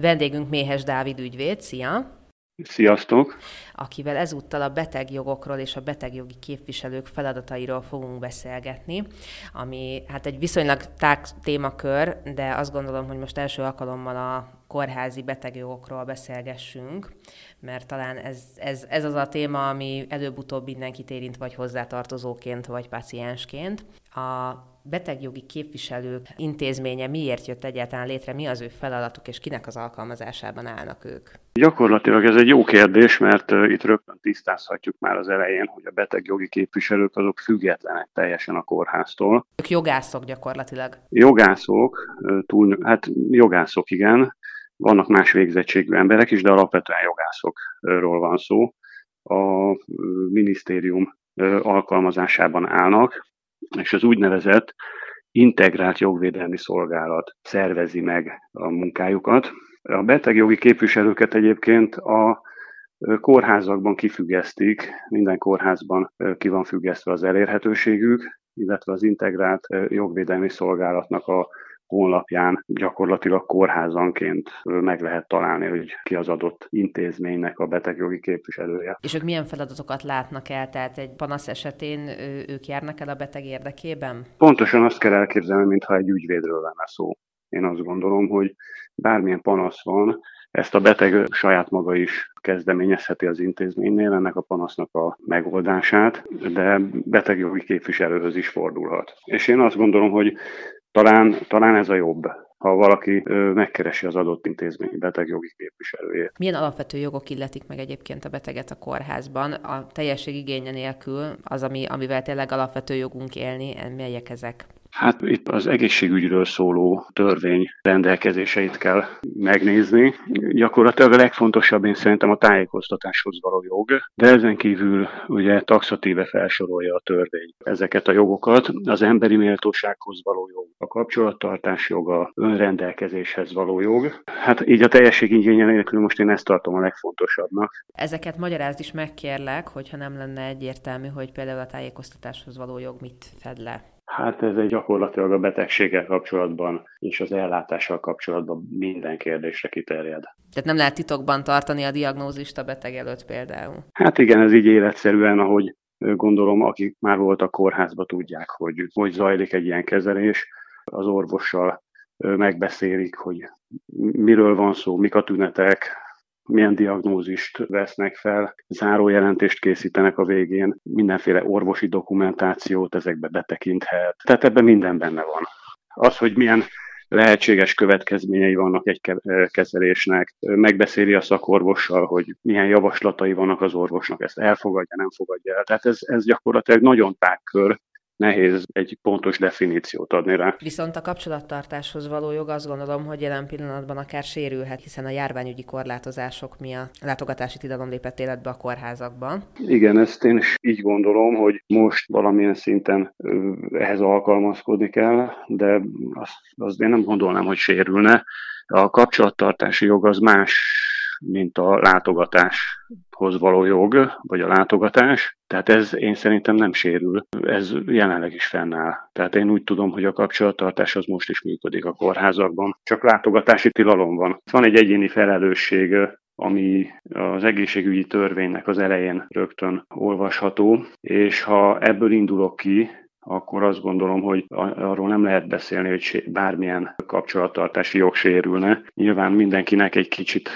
Vendégünk Méhes Dávid ügyvéd, szia! Sziasztok! Akivel ezúttal a betegjogokról és a betegjogi képviselők feladatairól fogunk beszélgetni, ami hát egy viszonylag tág témakör, de azt gondolom, hogy most első alkalommal a kórházi betegjogokról beszélgessünk, mert talán ez, ez, ez az a téma, ami előbb-utóbb mindenkit érint, vagy hozzátartozóként, vagy paciensként. A betegjogi képviselők intézménye miért jött egyáltalán létre, mi az ő feladatuk, és kinek az alkalmazásában állnak ők? Gyakorlatilag ez egy jó kérdés, mert itt rögtön tisztázhatjuk már az elején, hogy a betegjogi képviselők azok függetlenek teljesen a kórháztól. Ők jogászok gyakorlatilag. Jogászok, túl, hát jogászok igen, vannak más végzettségű emberek is, de alapvetően jogászokról van szó. A minisztérium alkalmazásában állnak, és az úgynevezett integrált jogvédelmi szolgálat szervezi meg a munkájukat. A betegjogi képviselőket egyébként a kórházakban kifüggesztik, minden kórházban ki van függesztve az elérhetőségük, illetve az integrált jogvédelmi szolgálatnak a honlapján gyakorlatilag kórházanként meg lehet találni, hogy ki az adott intézménynek a betegjogi képviselője. És ők milyen feladatokat látnak el? Tehát egy panasz esetén ők járnak el a beteg érdekében? Pontosan azt kell elképzelni, mintha egy ügyvédről lenne szó. Én azt gondolom, hogy bármilyen panasz van, ezt a beteg saját maga is kezdeményezheti az intézménynél ennek a panasznak a megoldását, de betegjogi képviselőhöz is fordulhat. És én azt gondolom, hogy talán, talán ez a jobb, ha valaki megkeresi az adott intézmény betegjogi képviselőjét. Milyen alapvető jogok illetik meg egyébként a beteget a kórházban? A teljesség igénye nélkül az, ami, amivel tényleg alapvető jogunk élni, melyek ezek? Hát itt az egészségügyről szóló törvény rendelkezéseit kell megnézni. Gyakorlatilag a legfontosabb én szerintem a tájékoztatáshoz való jog, de ezen kívül ugye taxatíve felsorolja a törvény ezeket a jogokat. Az emberi méltósághoz való jog, a kapcsolattartás joga, önrendelkezéshez való jog. Hát így a teljesség igénye nélkül most én ezt tartom a legfontosabbnak. Ezeket magyarázd is megkérlek, hogyha nem lenne egyértelmű, hogy például a tájékoztatáshoz való jog mit fed le. Hát ez egy gyakorlatilag a betegséggel kapcsolatban és az ellátással kapcsolatban minden kérdésre kiterjed. Tehát nem lehet titokban tartani a diagnózist a beteg előtt például? Hát igen, ez így életszerűen, ahogy gondolom, akik már voltak kórházba tudják, hogy hogy zajlik egy ilyen kezelés. Az orvossal megbeszélik, hogy miről van szó, mik a tünetek, milyen diagnózist vesznek fel, zárójelentést készítenek a végén, mindenféle orvosi dokumentációt ezekbe betekinthet. Tehát ebben minden benne van. Az, hogy milyen lehetséges következményei vannak egy kezelésnek, megbeszéli a szakorvossal, hogy milyen javaslatai vannak az orvosnak, ezt elfogadja, nem fogadja el. Tehát ez, ez gyakorlatilag nagyon tágkör, nehéz egy pontos definíciót adni rá. Viszont a kapcsolattartáshoz való jog azt gondolom, hogy jelen pillanatban akár sérülhet, hiszen a járványügyi korlátozások miatt látogatási tilalom lépett életbe a kórházakban. Igen, ezt én is így gondolom, hogy most valamilyen szinten ehhez alkalmazkodni kell, de azt, azt én nem gondolnám, hogy sérülne. A kapcsolattartási jog az más mint a látogatáshoz való jog, vagy a látogatás. Tehát ez én szerintem nem sérül. Ez jelenleg is fennáll. Tehát én úgy tudom, hogy a kapcsolattartás az most is működik a kórházakban. Csak látogatási tilalom van. Van egy egyéni felelősség ami az egészségügyi törvénynek az elején rögtön olvasható, és ha ebből indulok ki, akkor azt gondolom, hogy arról nem lehet beszélni, hogy bármilyen kapcsolattartási jog sérülne. Nyilván mindenkinek egy kicsit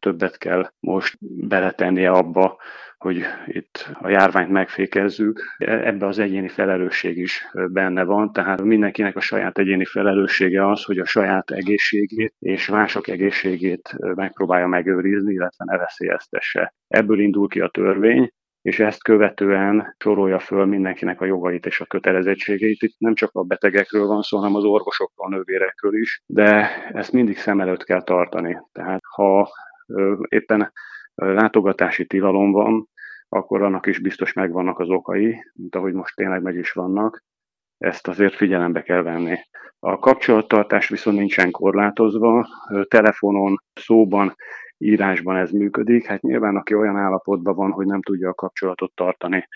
többet kell most beletennie abba, hogy itt a járványt megfékezzük. Ebbe az egyéni felelősség is benne van, tehát mindenkinek a saját egyéni felelőssége az, hogy a saját egészségét és mások egészségét megpróbálja megőrizni, illetve ne veszélyeztesse. Ebből indul ki a törvény, és ezt követően sorolja föl mindenkinek a jogait és a kötelezettségeit. Itt nem csak a betegekről van szó, hanem az orvosokról, a nővérekről is, de ezt mindig szem előtt kell tartani. Tehát ha éppen látogatási tilalom van, akkor annak is biztos megvannak az okai, mint ahogy most tényleg meg is vannak. Ezt azért figyelembe kell venni. A kapcsolattartás viszont nincsen korlátozva, telefonon, szóban írásban ez működik. Hát nyilván, aki olyan állapotban van, hogy nem tudja a kapcsolatot tartani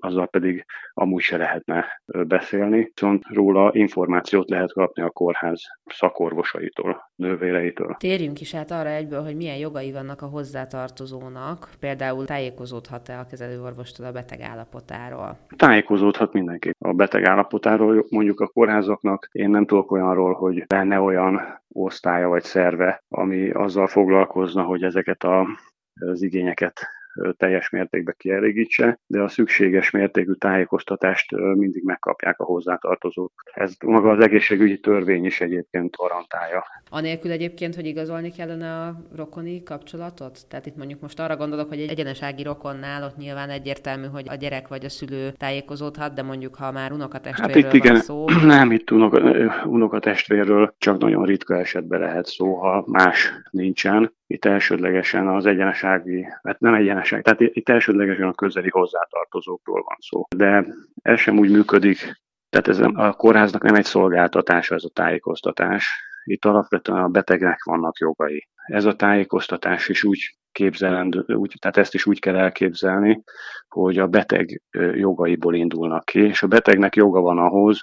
azzal pedig amúgy se lehetne beszélni, viszont róla információt lehet kapni a kórház szakorvosaitól, nővéreitől. Térjünk is át arra egyből, hogy milyen jogai vannak a hozzátartozónak, például tájékozódhat-e a kezelőorvostól a beteg állapotáról? Tájékozódhat mindenki a beteg állapotáról, mondjuk a kórházaknak. Én nem tudok olyanról, hogy lenne olyan osztálya vagy szerve, ami azzal foglalkozna, hogy ezeket a, az igényeket teljes mértékben kielégítse, de a szükséges mértékű tájékoztatást mindig megkapják a hozzátartozók. Ez maga az egészségügyi törvény is egyébként garantálja. Anélkül egyébként, hogy igazolni kellene a rokoni kapcsolatot? Tehát itt mondjuk most arra gondolok, hogy egy egyenesági rokonnál ott nyilván egyértelmű, hogy a gyerek vagy a szülő tájékozódhat, de mondjuk ha már unokatestvérről hát itt igen, van szó. Nem, itt unoka, unokatestvérről csak nagyon ritka esetben lehet szó, ha más nincsen. Itt elsődlegesen az egyenesági, hát nem egyeneság, tehát itt elsődlegesen a közeli hozzátartozókról van szó. De ez sem úgy működik, tehát ez a kórháznak nem egy szolgáltatása ez a tájékoztatás. Itt alapvetően a betegnek vannak jogai. Ez a tájékoztatás is úgy képzelendő, úgy, tehát ezt is úgy kell elképzelni, hogy a beteg jogaiból indulnak ki, és a betegnek joga van ahhoz,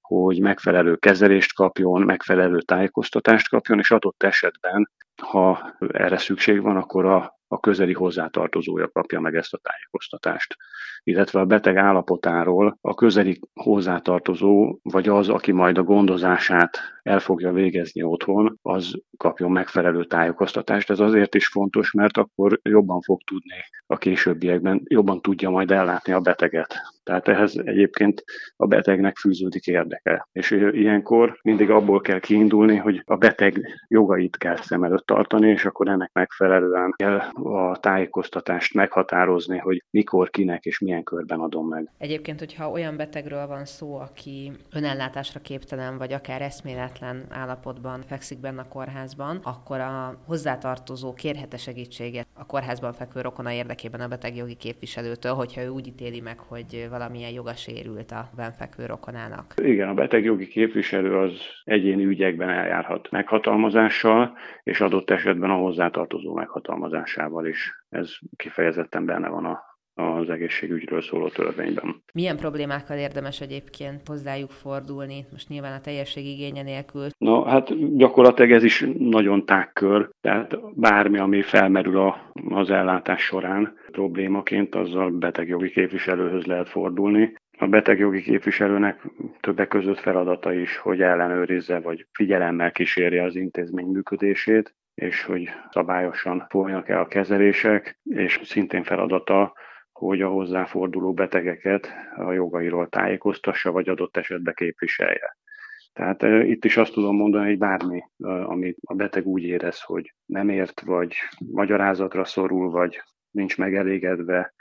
hogy megfelelő kezelést kapjon, megfelelő tájékoztatást kapjon, és adott esetben ha erre szükség van, akkor a, a közeli hozzátartozója kapja meg ezt a tájékoztatást. Illetve a beteg állapotáról a közeli hozzátartozó, vagy az, aki majd a gondozását el fogja végezni otthon, az kapjon megfelelő tájékoztatást. Ez azért is fontos, mert akkor jobban fog tudni a későbbiekben, jobban tudja majd ellátni a beteget. Tehát ehhez egyébként a betegnek fűződik érdeke. És ilyenkor mindig abból kell kiindulni, hogy a beteg jogait kell szem előtt tartani, és akkor ennek megfelelően kell a tájékoztatást meghatározni, hogy mikor, kinek és milyen körben adom meg. Egyébként, hogyha olyan betegről van szó, aki önellátásra képtelen, vagy akár eszméletlen állapotban fekszik benne a kórházban, akkor a hozzátartozó kérhete segítséget a kórházban fekvő rokona érdekében a beteg jogi képviselőtől, hogyha ő úgy ítéli meg, hogy valamilyen joga sérült a benfekvő rokonának. Igen, a beteg jogi képviselő az egyéni ügyekben eljárhat meghatalmazással, és adott esetben a hozzátartozó meghatalmazásával is. Ez kifejezetten benne van a az egészségügyről szóló törvényben. Milyen problémákkal érdemes egyébként hozzájuk fordulni? Most nyilván a teljesség igénye nélkül. Na, hát gyakorlatilag ez is nagyon tágkör, tehát bármi, ami felmerül a, az ellátás során problémaként, azzal betegjogi képviselőhöz lehet fordulni. A betegjogi képviselőnek többek között feladata is, hogy ellenőrizze vagy figyelemmel kísérje az intézmény működését, és hogy szabályosan folynak el a kezelések, és szintén feladata, hogy a hozzáforduló betegeket a jogairól tájékoztassa, vagy adott esetben képviselje. Tehát itt is azt tudom mondani, hogy bármi, uh, amit a beteg úgy érez, hogy nem ért, vagy magyarázatra szorul, vagy nincs megelégedve,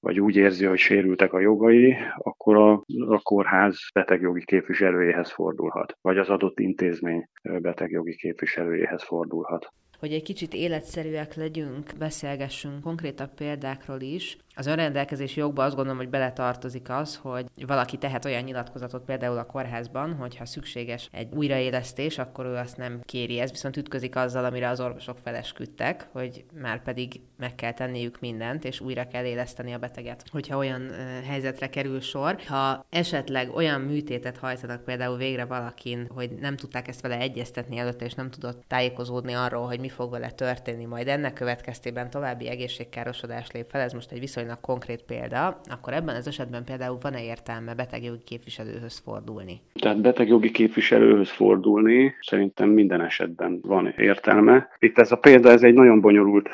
vagy úgy érzi, hogy sérültek a jogai, akkor a, a kórház betegjogi képviselőjéhez fordulhat, vagy az adott intézmény betegjogi képviselőjéhez fordulhat hogy egy kicsit életszerűek legyünk, beszélgessünk konkrétabb példákról is. Az önrendelkezési jogba azt gondolom, hogy beletartozik az, hogy valaki tehet olyan nyilatkozatot például a kórházban, hogy ha szükséges egy újraélesztés, akkor ő azt nem kéri. Ez viszont ütközik azzal, amire az orvosok felesküdtek, hogy már pedig meg kell tenniük mindent, és újra kell éleszteni a beteget, hogyha olyan helyzetre kerül sor. Ha esetleg olyan műtétet hajtanak például végre valakin, hogy nem tudták ezt vele egyeztetni előtte, és nem tudott tájékozódni arról, hogy mi fog vele történni, majd ennek következtében további egészségkárosodás lép fel, ez most egy viszonylag konkrét példa, akkor ebben az esetben például van-e értelme betegjogi képviselőhöz fordulni? Tehát betegjogi képviselőhöz fordulni szerintem minden esetben van értelme. Itt ez a példa, ez egy nagyon bonyolult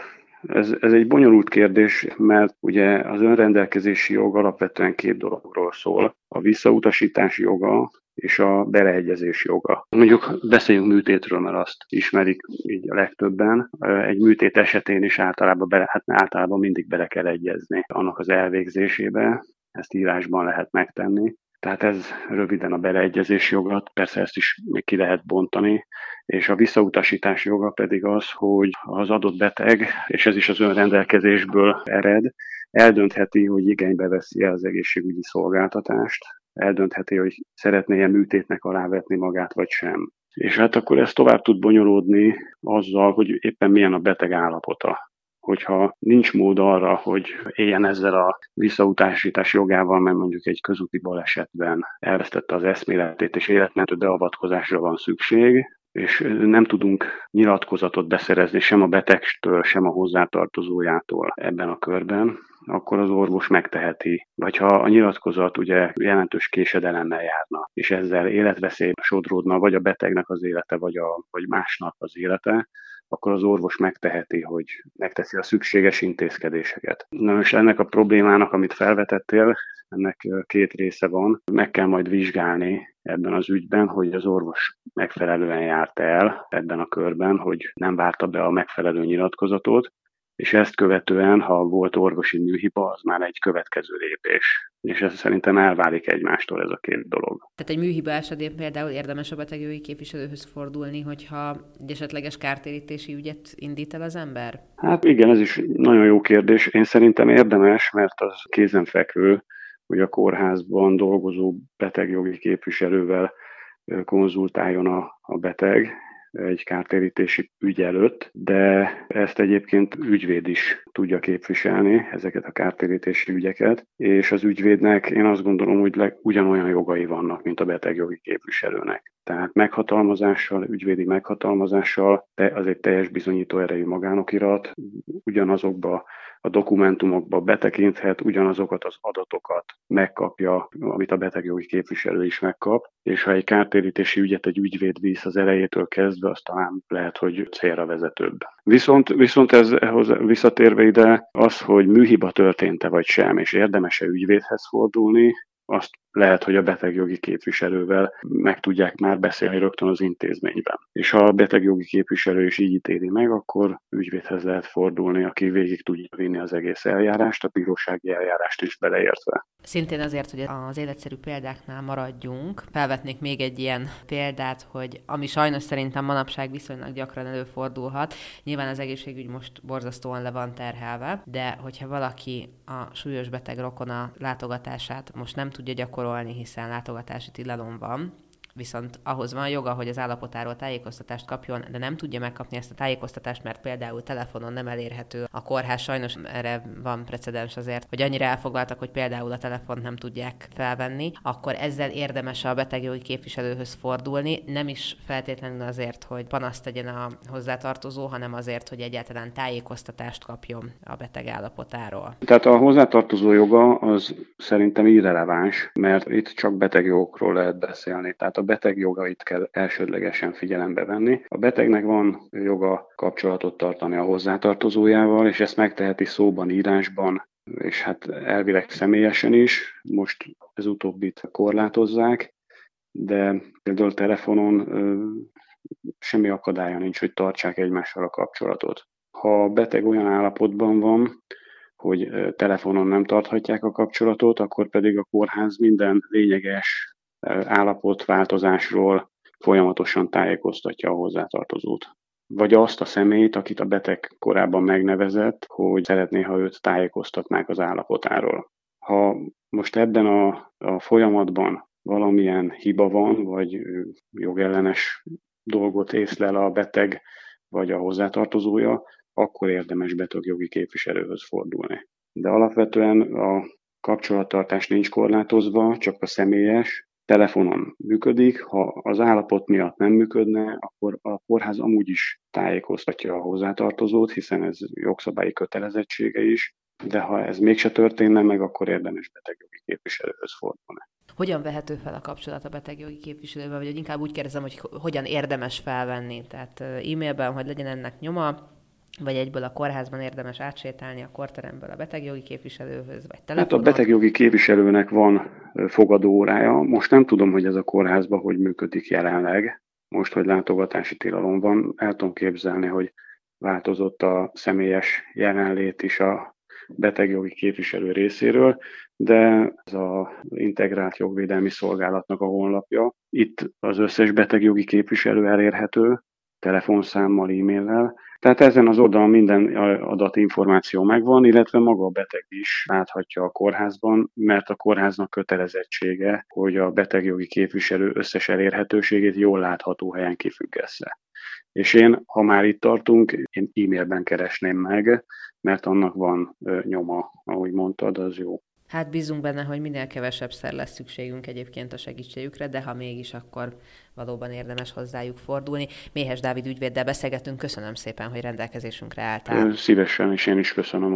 ez, ez egy bonyolult kérdés, mert ugye az önrendelkezési jog alapvetően két dologról szól. A visszautasítási joga, és a beleegyezés joga. Mondjuk beszéljünk műtétről, mert azt ismerik így a legtöbben. Egy műtét esetén is általában, bele, hát általában mindig bele kell egyezni annak az elvégzésébe, ezt írásban lehet megtenni. Tehát ez röviden a beleegyezés joga, persze ezt is még ki lehet bontani, és a visszautasítás joga pedig az, hogy az adott beteg, és ez is az önrendelkezésből ered, eldöntheti, hogy igénybe veszi az egészségügyi szolgáltatást, eldöntheti, hogy szeretné-e műtétnek alávetni magát, vagy sem. És hát akkor ez tovább tud bonyolódni azzal, hogy éppen milyen a beteg állapota. hogyha nincs mód arra, hogy éljen ezzel a visszautasítás jogával, mert mondjuk egy közúti balesetben elvesztette az eszméletét, és életmentő beavatkozásra van szükség, és nem tudunk nyilatkozatot beszerezni sem a betegstől, sem a hozzátartozójától ebben a körben, akkor az orvos megteheti. Vagy ha a nyilatkozat ugye jelentős késedelemmel járna, és ezzel életveszély sodródna, vagy a betegnek az élete, vagy, a, vagy másnak az élete, akkor az orvos megteheti, hogy megteszi a szükséges intézkedéseket. Na és ennek a problémának, amit felvetettél, ennek két része van. Meg kell majd vizsgálni ebben az ügyben, hogy az orvos megfelelően járt el ebben a körben, hogy nem várta be a megfelelő nyilatkozatot, és ezt követően, ha volt orvosi műhiba, az már egy következő lépés. És ez szerintem elválik egymástól ez a két dolog. Tehát egy műhiba esetén például érdemes a betegjogi képviselőhöz fordulni, hogyha egy esetleges kártérítési ügyet indít el az ember? Hát igen, ez is nagyon jó kérdés. Én szerintem érdemes, mert az kézenfekvő, hogy a kórházban dolgozó betegjogi képviselővel konzultáljon a, a beteg, egy kártérítési ügy előtt, de ezt egyébként ügyvéd is tudja képviselni, ezeket a kártérítési ügyeket, és az ügyvédnek én azt gondolom, hogy leg, ugyanolyan jogai vannak, mint a betegjogi képviselőnek. Tehát meghatalmazással, ügyvédi meghatalmazással, de az egy teljes bizonyító erejű magánokirat, ugyanazokba a dokumentumokba betekinthet, ugyanazokat az adatokat megkapja, amit a betegjogi képviselő is megkap, és ha egy kártérítési ügyet egy ügyvéd visz az elejétől kezdve, az talán lehet, hogy célra vezetőbb. Viszont, viszont ez visszatérve ide, az, hogy műhiba történt-e vagy sem, és érdemes-e ügyvédhez fordulni, azt lehet, hogy a betegjogi képviselővel meg tudják már beszélni rögtön az intézményben. És ha a betegjogi képviselő is így ítéli meg, akkor ügyvédhez lehet fordulni, aki végig tudja vinni az egész eljárást, a bírósági eljárást is beleértve. Szintén azért, hogy az életszerű példáknál maradjunk, felvetnék még egy ilyen példát, hogy ami sajnos szerintem manapság viszonylag gyakran előfordulhat, nyilván az egészségügy most borzasztóan le van terhelve, de hogyha valaki a súlyos beteg rokona látogatását most nem tudja gyakorolni, hiszen látogatási tilalom van, viszont ahhoz van joga, hogy az állapotáról tájékoztatást kapjon, de nem tudja megkapni ezt a tájékoztatást, mert például telefonon nem elérhető. A kórház sajnos erre van precedens azért, hogy annyira elfoglaltak, hogy például a telefont nem tudják felvenni, akkor ezzel érdemes a betegjogi képviselőhöz fordulni, nem is feltétlenül azért, hogy panaszt tegyen a hozzátartozó, hanem azért, hogy egyáltalán tájékoztatást kapjon a beteg állapotáról. Tehát a hozzátartozó joga az szerintem irreleváns, mert itt csak betegjogokról lehet beszélni. Tehát a beteg jogait kell elsődlegesen figyelembe venni. A betegnek van joga kapcsolatot tartani a hozzátartozójával, és ezt megteheti szóban, írásban, és hát elvileg személyesen is. Most ez utóbbit korlátozzák, de például telefonon semmi akadálya nincs, hogy tartsák egymással a kapcsolatot. Ha a beteg olyan állapotban van, hogy telefonon nem tarthatják a kapcsolatot, akkor pedig a kórház minden lényeges állapotváltozásról folyamatosan tájékoztatja a hozzátartozót. Vagy azt a személyt, akit a beteg korábban megnevezett, hogy szeretné, ha őt tájékoztatnák az állapotáról. Ha most ebben a, a folyamatban valamilyen hiba van, vagy jogellenes dolgot észlel a beteg, vagy a hozzátartozója, akkor érdemes betegjogi képviselőhöz fordulni. De alapvetően a kapcsolattartás nincs korlátozva, csak a személyes, telefonon működik, ha az állapot miatt nem működne, akkor a kórház amúgy is tájékoztatja a hozzátartozót, hiszen ez jogszabályi kötelezettsége is, de ha ez mégse történne meg, akkor érdemes betegjogi képviselőhöz fordulni. Hogyan vehető fel a kapcsolat a betegjogi képviselővel, vagy inkább úgy kérdezem, hogy hogyan érdemes felvenni? Tehát e-mailben, hogy legyen ennek nyoma, vagy egyből a kórházban érdemes átsétálni a korteremből a betegjogi képviselőhöz, vagy telefonon? Hát a betegjogi képviselőnek van fogadóórája. Most nem tudom, hogy ez a kórházban hogy működik jelenleg. Most, hogy látogatási tilalom van, el tudom képzelni, hogy változott a személyes jelenlét is a betegjogi képviselő részéről, de ez az integrált jogvédelmi szolgálatnak a honlapja. Itt az összes betegjogi képviselő elérhető, telefonszámmal, e-maillel, tehát ezen az oldalon minden adatinformáció megvan, illetve maga a beteg is láthatja a kórházban, mert a kórháznak kötelezettsége, hogy a betegjogi képviselő összes elérhetőségét jól látható helyen kifüggesse. És én, ha már itt tartunk, én e-mailben keresném meg, mert annak van nyoma, ahogy mondtad, az jó. Hát bízunk benne, hogy minél kevesebb szer lesz szükségünk egyébként a segítségükre, de ha mégis, akkor valóban érdemes hozzájuk fordulni. Méhes Dávid ügyvéddel beszélgetünk, köszönöm szépen, hogy rendelkezésünkre álltál. Szívesen, és én is köszönöm